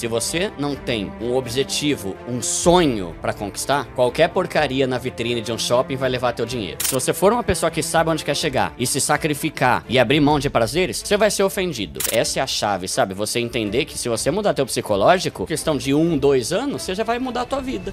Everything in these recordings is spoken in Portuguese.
Se você não tem um objetivo, um sonho pra conquistar, qualquer porcaria na vitrine de um shopping vai levar teu dinheiro. Se você for uma pessoa que sabe onde quer chegar e se sacrificar e abrir mão de prazeres, você vai ser ofendido. Essa é a chave, sabe? Você entender que se você mudar teu psicológico, questão de um, dois anos, você já vai mudar a tua vida.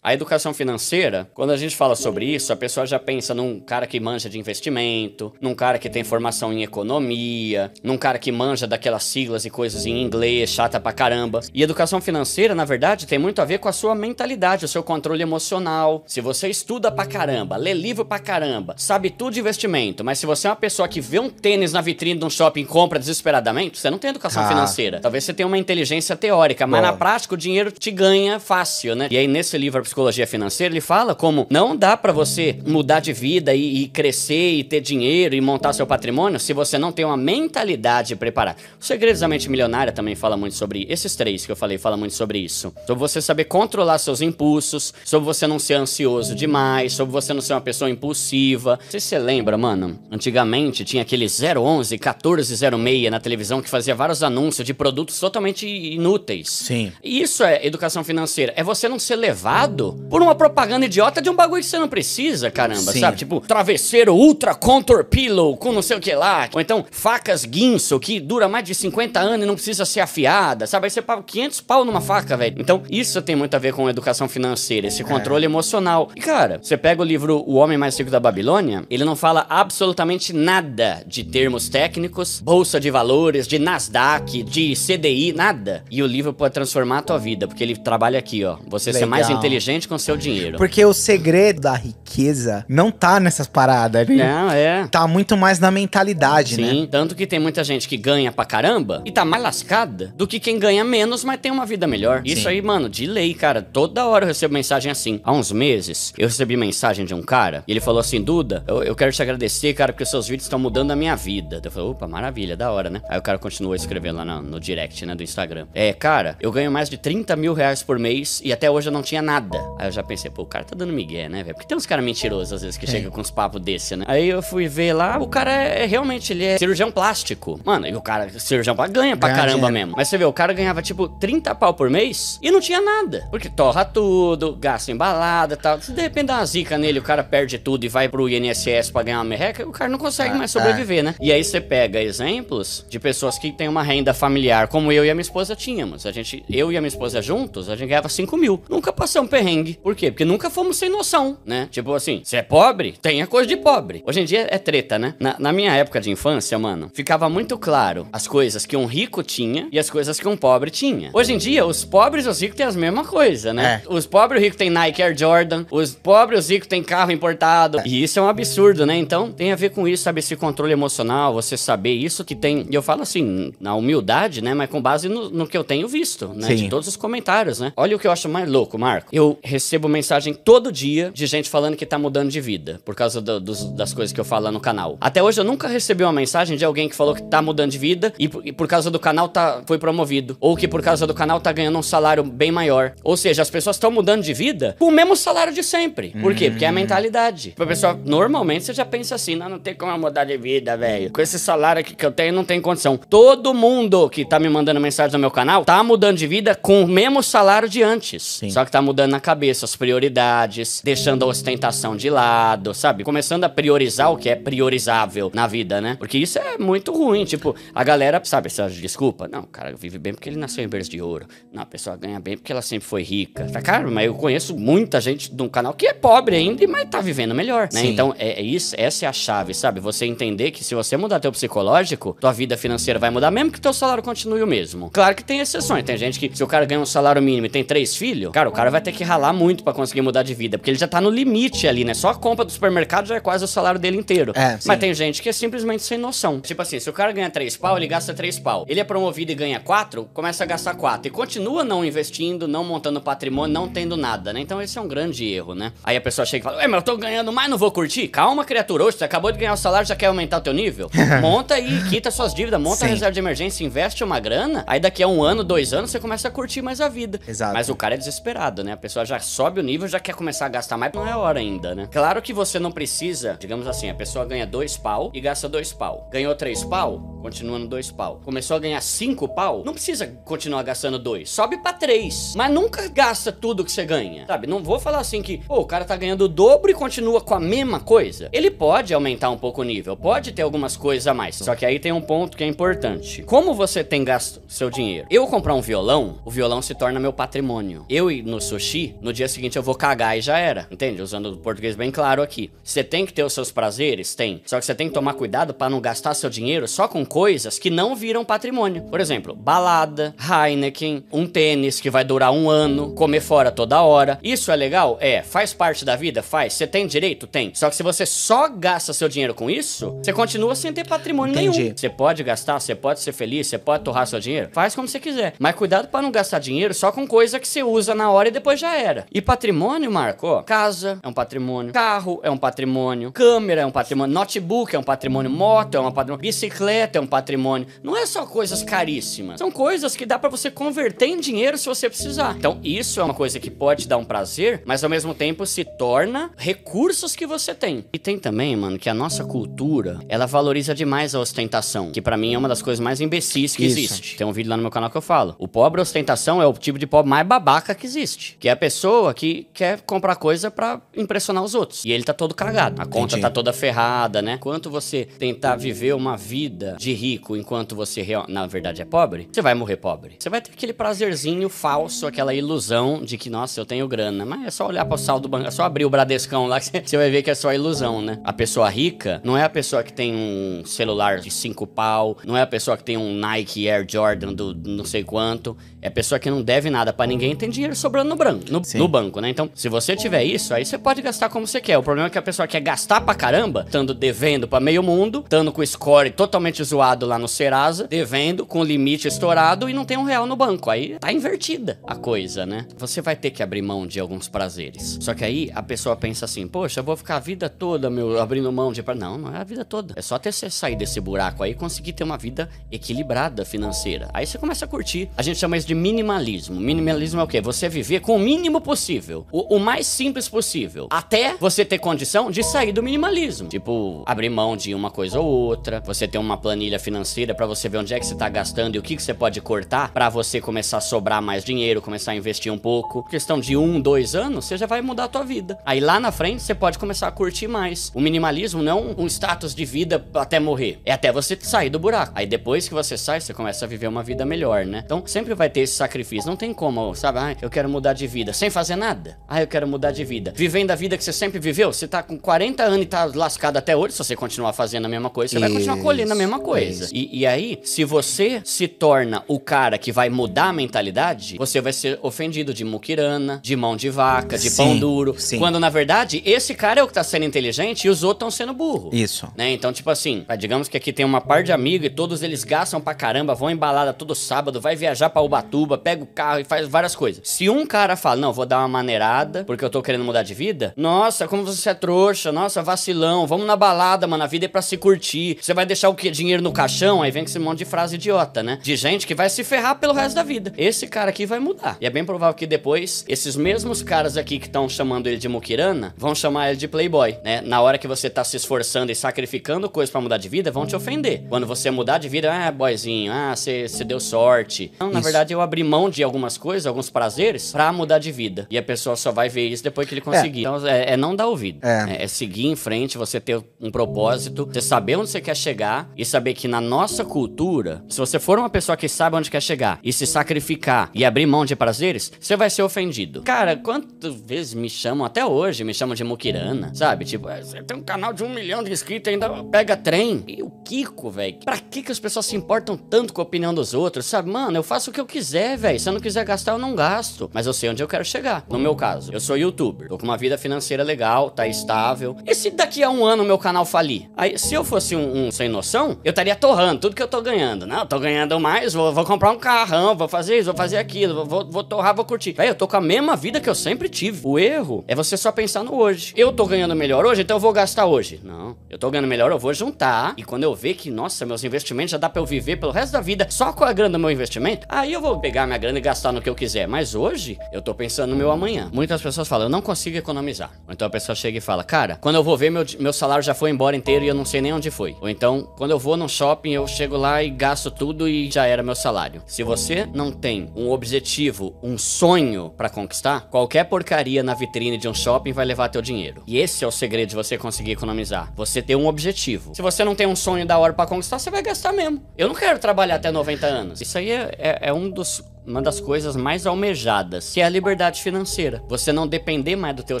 A educação financeira, quando a gente fala sobre isso, a pessoa já pensa num cara que manja de investimento, num cara que tem formação em economia, num cara que manja daquelas siglas e coisas em inglês, chata pra caramba. E educação financeira, na verdade, tem muito a ver com a sua mentalidade, o seu controle emocional. Se você estuda pra caramba, lê livro pra caramba, sabe tudo de investimento, mas se você é uma pessoa que vê um tênis na vitrine de um shopping e compra desesperadamente, você não tem educação Ah. financeira. Talvez você tenha uma inteligência teórica, mas Boa. na prática o dinheiro te ganha fácil, né? E aí nesse livro Psicologia Financeira, ele fala como não dá pra você mudar de vida e, e crescer e ter dinheiro e montar seu patrimônio se você não tem uma mentalidade preparada. O Segredos da Mente Milionária também fala muito sobre esses três que eu falei, fala muito sobre isso. Sobre você saber controlar seus impulsos, sobre você não ser ansioso demais, sobre você não ser uma pessoa impulsiva. Não sei se você lembra, mano, antigamente tinha aquele 011 1406 na televisão que fazia vários anúncios de produtos totalmente inúteis. Sim. E Isso é educação financeira. É você não ser levado por uma propaganda idiota de um bagulho que você não precisa, caramba, Sim. sabe? Tipo, travesseiro Ultra Contour Pillow com não sei o que lá. Ou então, facas Guinso que dura mais de 50 anos e não precisa ser afiada, sabe? Aí você paga 500 pau numa faca, velho. Então, isso tem muito a ver com educação financeira, esse controle emocional. E, cara, você pega o livro O Homem Mais Rico da Babilônia, ele não fala absolutamente nada de termos técnicos, bolsa de valores, de Nasdaq, de CDI, nada. E o livro pode transformar a tua vida, porque ele trabalha aqui, ó. Você ser mais Legal. Inteligente com seu dinheiro. Porque o segredo da riqueza não tá nessas paradas, né? Não, é. Tá muito mais na mentalidade, né? Sim, tanto que tem muita gente que ganha pra caramba e tá mais lascada do que quem ganha menos, mas tem uma vida melhor. Isso Sim. aí, mano, de lei, cara. Toda hora eu recebo mensagem assim. Há uns meses, eu recebi mensagem de um cara e ele falou assim: Duda, eu, eu quero te agradecer, cara, porque seus vídeos estão mudando a minha vida. Eu falei, opa, maravilha, da hora, né? Aí o cara continuou escrevendo lá no, no direct, né, do Instagram. É, cara, eu ganho mais de 30 mil reais por mês e até hoje eu não tinha nada. Aí eu já pensei, pô, o cara tá dando migué, né, velho? Porque tem uns caras mentirosos às vezes que chegam com uns papos desse, né? Aí eu fui ver lá, o cara é, é realmente, ele é cirurgião plástico. Mano, e o cara, cirurgião plástico, ganha pra Ganha caramba dinheiro. mesmo. Mas você vê, o cara ganhava tipo 30 pau por mês e não tinha nada. Porque torra tudo, gasta em balada e tal. Se de repente dá uma zica nele, o cara perde tudo e vai pro INSS pra ganhar uma merreca, o cara não consegue Ah, mais sobreviver, né? E aí você pega exemplos de pessoas que têm uma renda familiar, como eu e a minha esposa tínhamos. A gente, eu e a minha esposa juntos, a gente ganhava 5 mil. Nunca passamos perrengue. Por quê? Porque nunca fomos sem noção, né? Tipo assim, você é pobre? Tenha coisa de pobre. Hoje em dia é treta, né? Na, na minha época de infância, mano, ficava muito claro as coisas que um rico tinha e as coisas que um pobre tinha. Hoje em dia, os pobres e os ricos têm as mesmas coisas, né? Os pobres e os ricos têm Nike Air Jordan, os pobres e os ricos têm carro importado. E isso é um absurdo, né? Então, tem a ver com isso, sabe? Esse controle emocional, você saber isso que tem. E eu falo assim, na humildade, né? Mas com base no, no que eu tenho visto, né? Sim. De todos os comentários, né? Olha o que eu acho mais louco, Marco. Eu recebo mensagem todo dia de gente falando que tá mudando de vida por causa do- dos- das coisas que eu falo no canal. Até hoje eu nunca recebi uma mensagem de alguém que falou que tá mudando de vida e, por- e por causa do canal tá, foi promovido. Ou que por causa do canal tá ganhando um salário bem maior. Ou seja, as pessoas estão mudando de vida com o mesmo salário de sempre. Por quê? Porque é a mentalidade. A pessoa, normalmente você já pensa assim, não, não tem como eu mudar de vida, velho. Com esse salário aqui que eu tenho, não tem condição. Todo mundo que tá me mandando mensagem no meu canal tá mudando de vida com o mesmo salário de antes. Só que tá mudando na cabeça as prioridades, deixando a ostentação de lado, sabe? Começando a priorizar o que é priorizável na vida, né? Porque isso é muito ruim. Tipo, a galera, sabe, essa desculpa? Não, o cara vive bem porque ele nasceu em berço de ouro. Não, a pessoa ganha bem porque ela sempre foi rica. Tá, cara, mas eu conheço muita gente de um canal que é pobre ainda, mas tá vivendo melhor, né? Sim. Então, é, é isso, essa é a chave, sabe? Você entender que se você mudar teu psicológico, tua vida financeira vai mudar, mesmo que teu salário continue o mesmo. Claro que tem exceções. Tem gente que, se o cara ganha um salário mínimo e tem três filhos, cara, o cara vai ter que ralar muito pra conseguir mudar de vida, porque ele já tá no limite ali, né? Só a compra do supermercado já é quase o salário dele inteiro. É, sim. Mas tem gente que é simplesmente sem noção. Tipo assim, se o cara ganha três pau, ele gasta três pau. Ele é promovido e ganha quatro, começa a gastar quatro. E continua não investindo, não montando patrimônio, não tendo nada, né? Então esse é um grande erro, né? Aí a pessoa chega e fala, ué, mas eu tô ganhando mais, não vou curtir? Calma, criatura, hoje você acabou de ganhar o salário, já quer aumentar o teu nível? Monta aí, quita suas dívidas, monta a Sim. reserva de emergência, investe uma grana, aí daqui a um ano, dois anos, você começa a curtir mais a vida. Exato. Mas o cara é desesperado, né? A pessoa já sobe o nível, já quer começar a gastar mais, não é hora ainda, né? Claro que você não precisa, digamos assim, a pessoa ganha dois pau e gasta dois pau. Ganhou três pau, continua no dois pau. Começou a ganhar cinco pau, não precisa continuar gastando dois. Sobe pra três. Mas nunca gasta tudo que você ganha. Sabe? Não vou falar assim que, pô, o cara tá ganhando o dobro e continua com a mesma coisa. Ele pode aumentar um pouco o nível, pode ter algumas coisas a mais. Só que aí tem um ponto que é importante. Como você tem gasto seu dinheiro? Eu comprar um violão, o violão se torna meu patrimônio. Eu ir no sushi, no dia seguinte eu vou cagar e já era. Entende? Usando o português bem claro aqui. Você tem que ter os seus prazeres? Tem. Só que você tem que tomar cuidado para não gastar seu dinheiro só com coisas que não viram patrimônio. Por exemplo, balada, Heineken, um tênis que vai durar um ano, comer fora toda hora. Isso é legal? É. Faz parte da vida? Faz. Você tem direito? Tem. Só que se você só gasta seu dinheiro com isso, você continua sem ter patrimônio Entendi. nenhum. Você pode gastar, você pode ser feliz, você pode torrar seu dinheiro. Faz como você quiser. Mas cuidado para não gastar dinheiro só com coisa que você usa na hora e depois já era. E patrimônio, Marco, ó, casa é um patrimônio, carro é um patrimônio, câmera é um patrimônio, notebook é um patrimônio, moto é um patrimônio, bicicleta é um patrimônio. Não é só coisas caríssimas. São coisas que dá para você converter em dinheiro se você precisar. Então, isso é uma coisa que pode dar um prazer, mas ao mesmo tempo se torna recursos que você tem. E tem também, mano, que a nossa cultura, ela valoriza demais a ostentação, que pra mim é uma das coisas mais imbecis que Isso. existe. Tem um vídeo lá no meu canal que eu falo. O pobre ostentação é o tipo de pobre mais babaca que existe, que é a pessoa que quer comprar coisa pra impressionar os outros. E ele tá todo cagado. A conta Entendi. tá toda ferrada, né? Quanto você tentar viver uma vida de rico enquanto você real- na verdade é pobre, você vai morrer pobre. Você vai ter aquele prazerzinho falso, aquela ilusão de que, nossa, eu tenho grana. Mas é só olhar pro saldo do banco, é só abrir o Bradescão lá que você- você vai ver que é só ilusão, né? A pessoa rica não é a pessoa que tem um celular de cinco pau, não é a pessoa que tem um Nike Air Jordan do não sei quanto. É a pessoa que não deve nada pra ninguém e tem dinheiro sobrando no, branco, no, no banco, né? Então, se você tiver isso, aí você pode gastar como você quer. O problema é que a pessoa quer gastar pra caramba, estando devendo pra meio mundo, estando com o score totalmente zoado lá no Serasa, devendo, com o limite estourado e não tem um real no banco. Aí tá invertida a coisa, né? Você vai ter que abrir mão de alguns prazeres. Só que aí a pessoa pensa assim, poxa, eu vou ficar a vida toda, meu, abrindo mão de... pra-" Não, não é a vida toda. É só até você sair desse buraco aí e conseguir ter uma vida equilibrada financeira. Aí você começa a curtir. A gente chama isso de minimalismo. Minimalismo é o quê? Você viver com o mínimo possível. O, o mais simples possível. Até você ter condição de sair do minimalismo. Tipo, abrir mão de uma coisa ou outra. Você ter uma planilha financeira pra você ver onde é que você tá gastando e o que, que você pode cortar pra você começar a sobrar mais dinheiro, começar a investir um pouco. Questão de um, dois anos, você já vai mudar a tua vida. Aí lá na frente você pode começar a curtir mais. O minimalismo não é um status de vida até morrer. É até você sair do buraco. Aí depois que você sai, você começa a viver uma vida melhor, né? Então sempre vai ter esse sacrifício. Não tem como, sabe? Ah, eu quero mudar de vida sem fazer nada. Ah, eu quero mudar de vida. Vivendo a vida que você sempre viveu. Você tá com 40 anos e tá lascado até hoje. Se você continuar fazendo a mesma coisa, você vai continuar colhendo a mesma Isso, coisa. isso. E, e aí, se você se torna o cara que vai mudar a mentalidade, você vai ser ofendido de muquirana, de mão de vaca, de Sim, pão duro. sim. Quando na verdade, esse cara é o que tá sendo inteligente e os outros estão sendo burro. Isso. Né? Então, tipo assim, digamos que aqui tem uma par de amigos e todos eles gastam pra caramba, vão em balada todo sábado, vai viajar pra Ubatuba, pega o carro e faz várias coisas. Se um cara fala, não, vou dar uma maneirada porque eu tô querendo mudar de vida, nossa, como você é trouxa, nossa, vacilão, vamos na balada, mano, a vida é pra se curtir. Você vai deixar o quê? Dinheiro no caixão? Aí vem com esse monte de frase idiota, né? De gente que vai se ferrar pelo resto da vida. Esse cara aqui vai mudar. E é bem provável que depois, esses mesmos caras aqui que estão chamando ele de Mukirana, vão chamar ele de Playboy, né? Na hora que você tá se esforçando e sacrificando coisas pra mudar de vida, vão te ofender. Quando você mudar de vida, ah, boyzinho, ah, você você deu sorte. Não, na Isso. verdade, eu abri mão de algumas coisas, alguns prazeres, pra mudar de vida. E a pessoa só vai ver isso depois que ele conseguir. Então, é, é não dar ouvido. É. É, seguir em frente, você ter um propósito, você saber onde você quer chegar e saber que na nossa cultura, se você for uma pessoa que sabe onde quer chegar e se sacrificar e abrir mão de prazeres, você vai ser ofendido. Cara, quantas vezes me chamam, até hoje, me chamam de muquirana, sabe? Tipo, "É, você tem um canal de um milhão de inscritos e ainda pega trem. E o Kiko, velho? Pra que, que as pessoas se importam tanto com a opinião dos outros, sabe? Mano, eu faço o que eu quiser, velho. Se eu não quiser gastar, eu não gasto. Mas eu sei onde eu quero chegar. No meu caso, eu sou youtuber. Tô com uma vida financeira legal, tá estável. E se daqui a um ano meu canal falir? Aí, se eu fosse um, um sem noção, eu estaria torrando tudo que eu tô ganhando. Não, eu tô ganhando mais, vou, vou comprar um carrão, vou fazer isso, vou fazer aquilo, vou, vou torrar, vou curtir. Velho, eu tô com a mesma vida que eu sempre tive. O erro é você só pensar no hoje. Eu tô ganhando melhor hoje, então eu vou gastar hoje. Não, eu tô ganhando melhor, eu vou juntar. E quando eu ver que, nossa, meus investimentos já dá pra eu viver pelo resto da vida só com a grana do meu investimento, aí eu vou pegar minha grana e gastar no que eu quiser. Mas hoje, eu tô pensando pensando no meu amanhã. Muitas pessoas falam, eu não consigo economizar. Ou então a pessoa chega e fala, cara, quando eu vou ver, meu, meu salário já foi embora inteiro e eu não sei nem onde foi. Ou então, quando eu vou no shopping, eu chego lá e gasto tudo e já era meu salário. Se você não tem um objetivo, um sonho para conquistar, qualquer porcaria na vitrine de um shopping vai levar teu dinheiro. E esse é o segredo de você conseguir economizar. Você ter um objetivo. Se você não tem um sonho da hora para conquistar, você vai gastar mesmo. Eu não quero trabalhar até 90 anos. Isso aí é, é, é um dos uma das coisas mais almejadas, que é a liberdade financeira. Você não depender mais do teu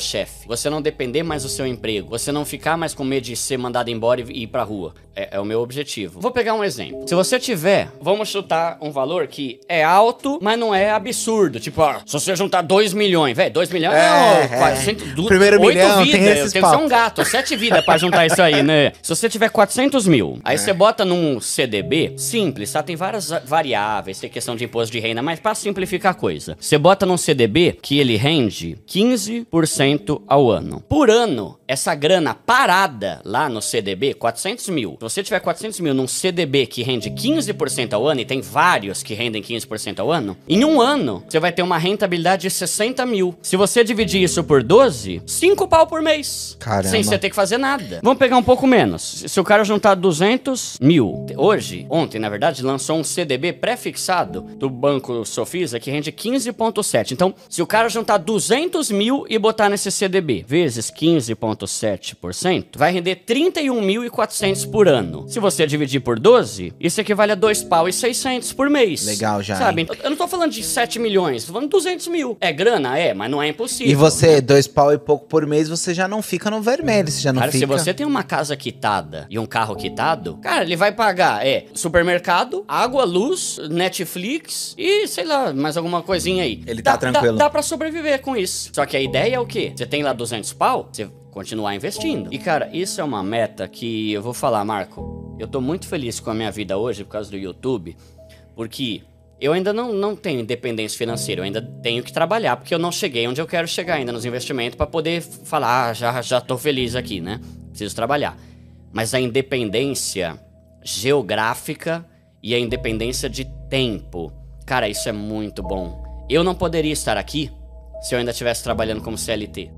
chefe, você não depender mais do seu emprego, você não ficar mais com medo de ser mandado embora e ir pra rua. É, é, o meu objetivo. Vou pegar um exemplo. Se você tiver, vamos chutar um valor que é alto, mas não é absurdo. Tipo, ó, se você juntar 2 milhões, velho, 2 milhões é, é 400, do, Primeiro milhão, vidas. tem esses tem que ser um gato, sete vidas pra juntar isso aí, né? Se você tiver 400 mil, aí é. você bota num CDB, simples, tá? Tem várias variáveis, tem questão de imposto de renda, mas para simplificar a coisa, você bota num CDB que ele rende 15% ao ano. Por ano, essa grana parada lá no CDB, 400 mil, você tiver 400 mil num CDB que rende 15% ao ano, e tem vários que rendem 15% ao ano, em um ano você vai ter uma rentabilidade de 60 mil. Se você dividir isso por 12, 5 pau por mês. Caramba. Sem você ter que fazer nada. Vamos pegar um pouco menos. Se o cara juntar 200 mil, hoje, ontem na verdade, lançou um CDB pré-fixado do Banco Sofisa que rende 15,7. Então, se o cara juntar 200 mil e botar nesse CDB vezes 15,7%, vai render 31.400 por ano. Se você dividir por 12, isso equivale a 2 pau e 600 por mês. Legal já. Sabe? Hein? Eu não tô falando de 7 milhões, tô falando de 200 mil. É grana? É, mas não é impossível. E você, 2 pau e pouco por mês, você já não fica no vermelho, você já não cara, fica... se você tem uma casa quitada e um carro quitado, cara, ele vai pagar, é, supermercado, água, luz, Netflix e, sei lá, mais alguma coisinha aí. Ele tá dá, tranquilo. Dá, dá pra sobreviver com isso. Só que a ideia é o quê? Você tem lá 200 pau, você continuar investindo. E cara, isso é uma meta que eu vou falar, Marco. Eu tô muito feliz com a minha vida hoje por causa do YouTube, porque eu ainda não, não tenho independência financeira, eu ainda tenho que trabalhar, porque eu não cheguei onde eu quero chegar ainda nos investimentos para poder falar, ah, já, já tô feliz aqui, né? Preciso trabalhar. Mas a independência geográfica e a independência de tempo, cara, isso é muito bom. Eu não poderia estar aqui se eu ainda estivesse trabalhando como CLT.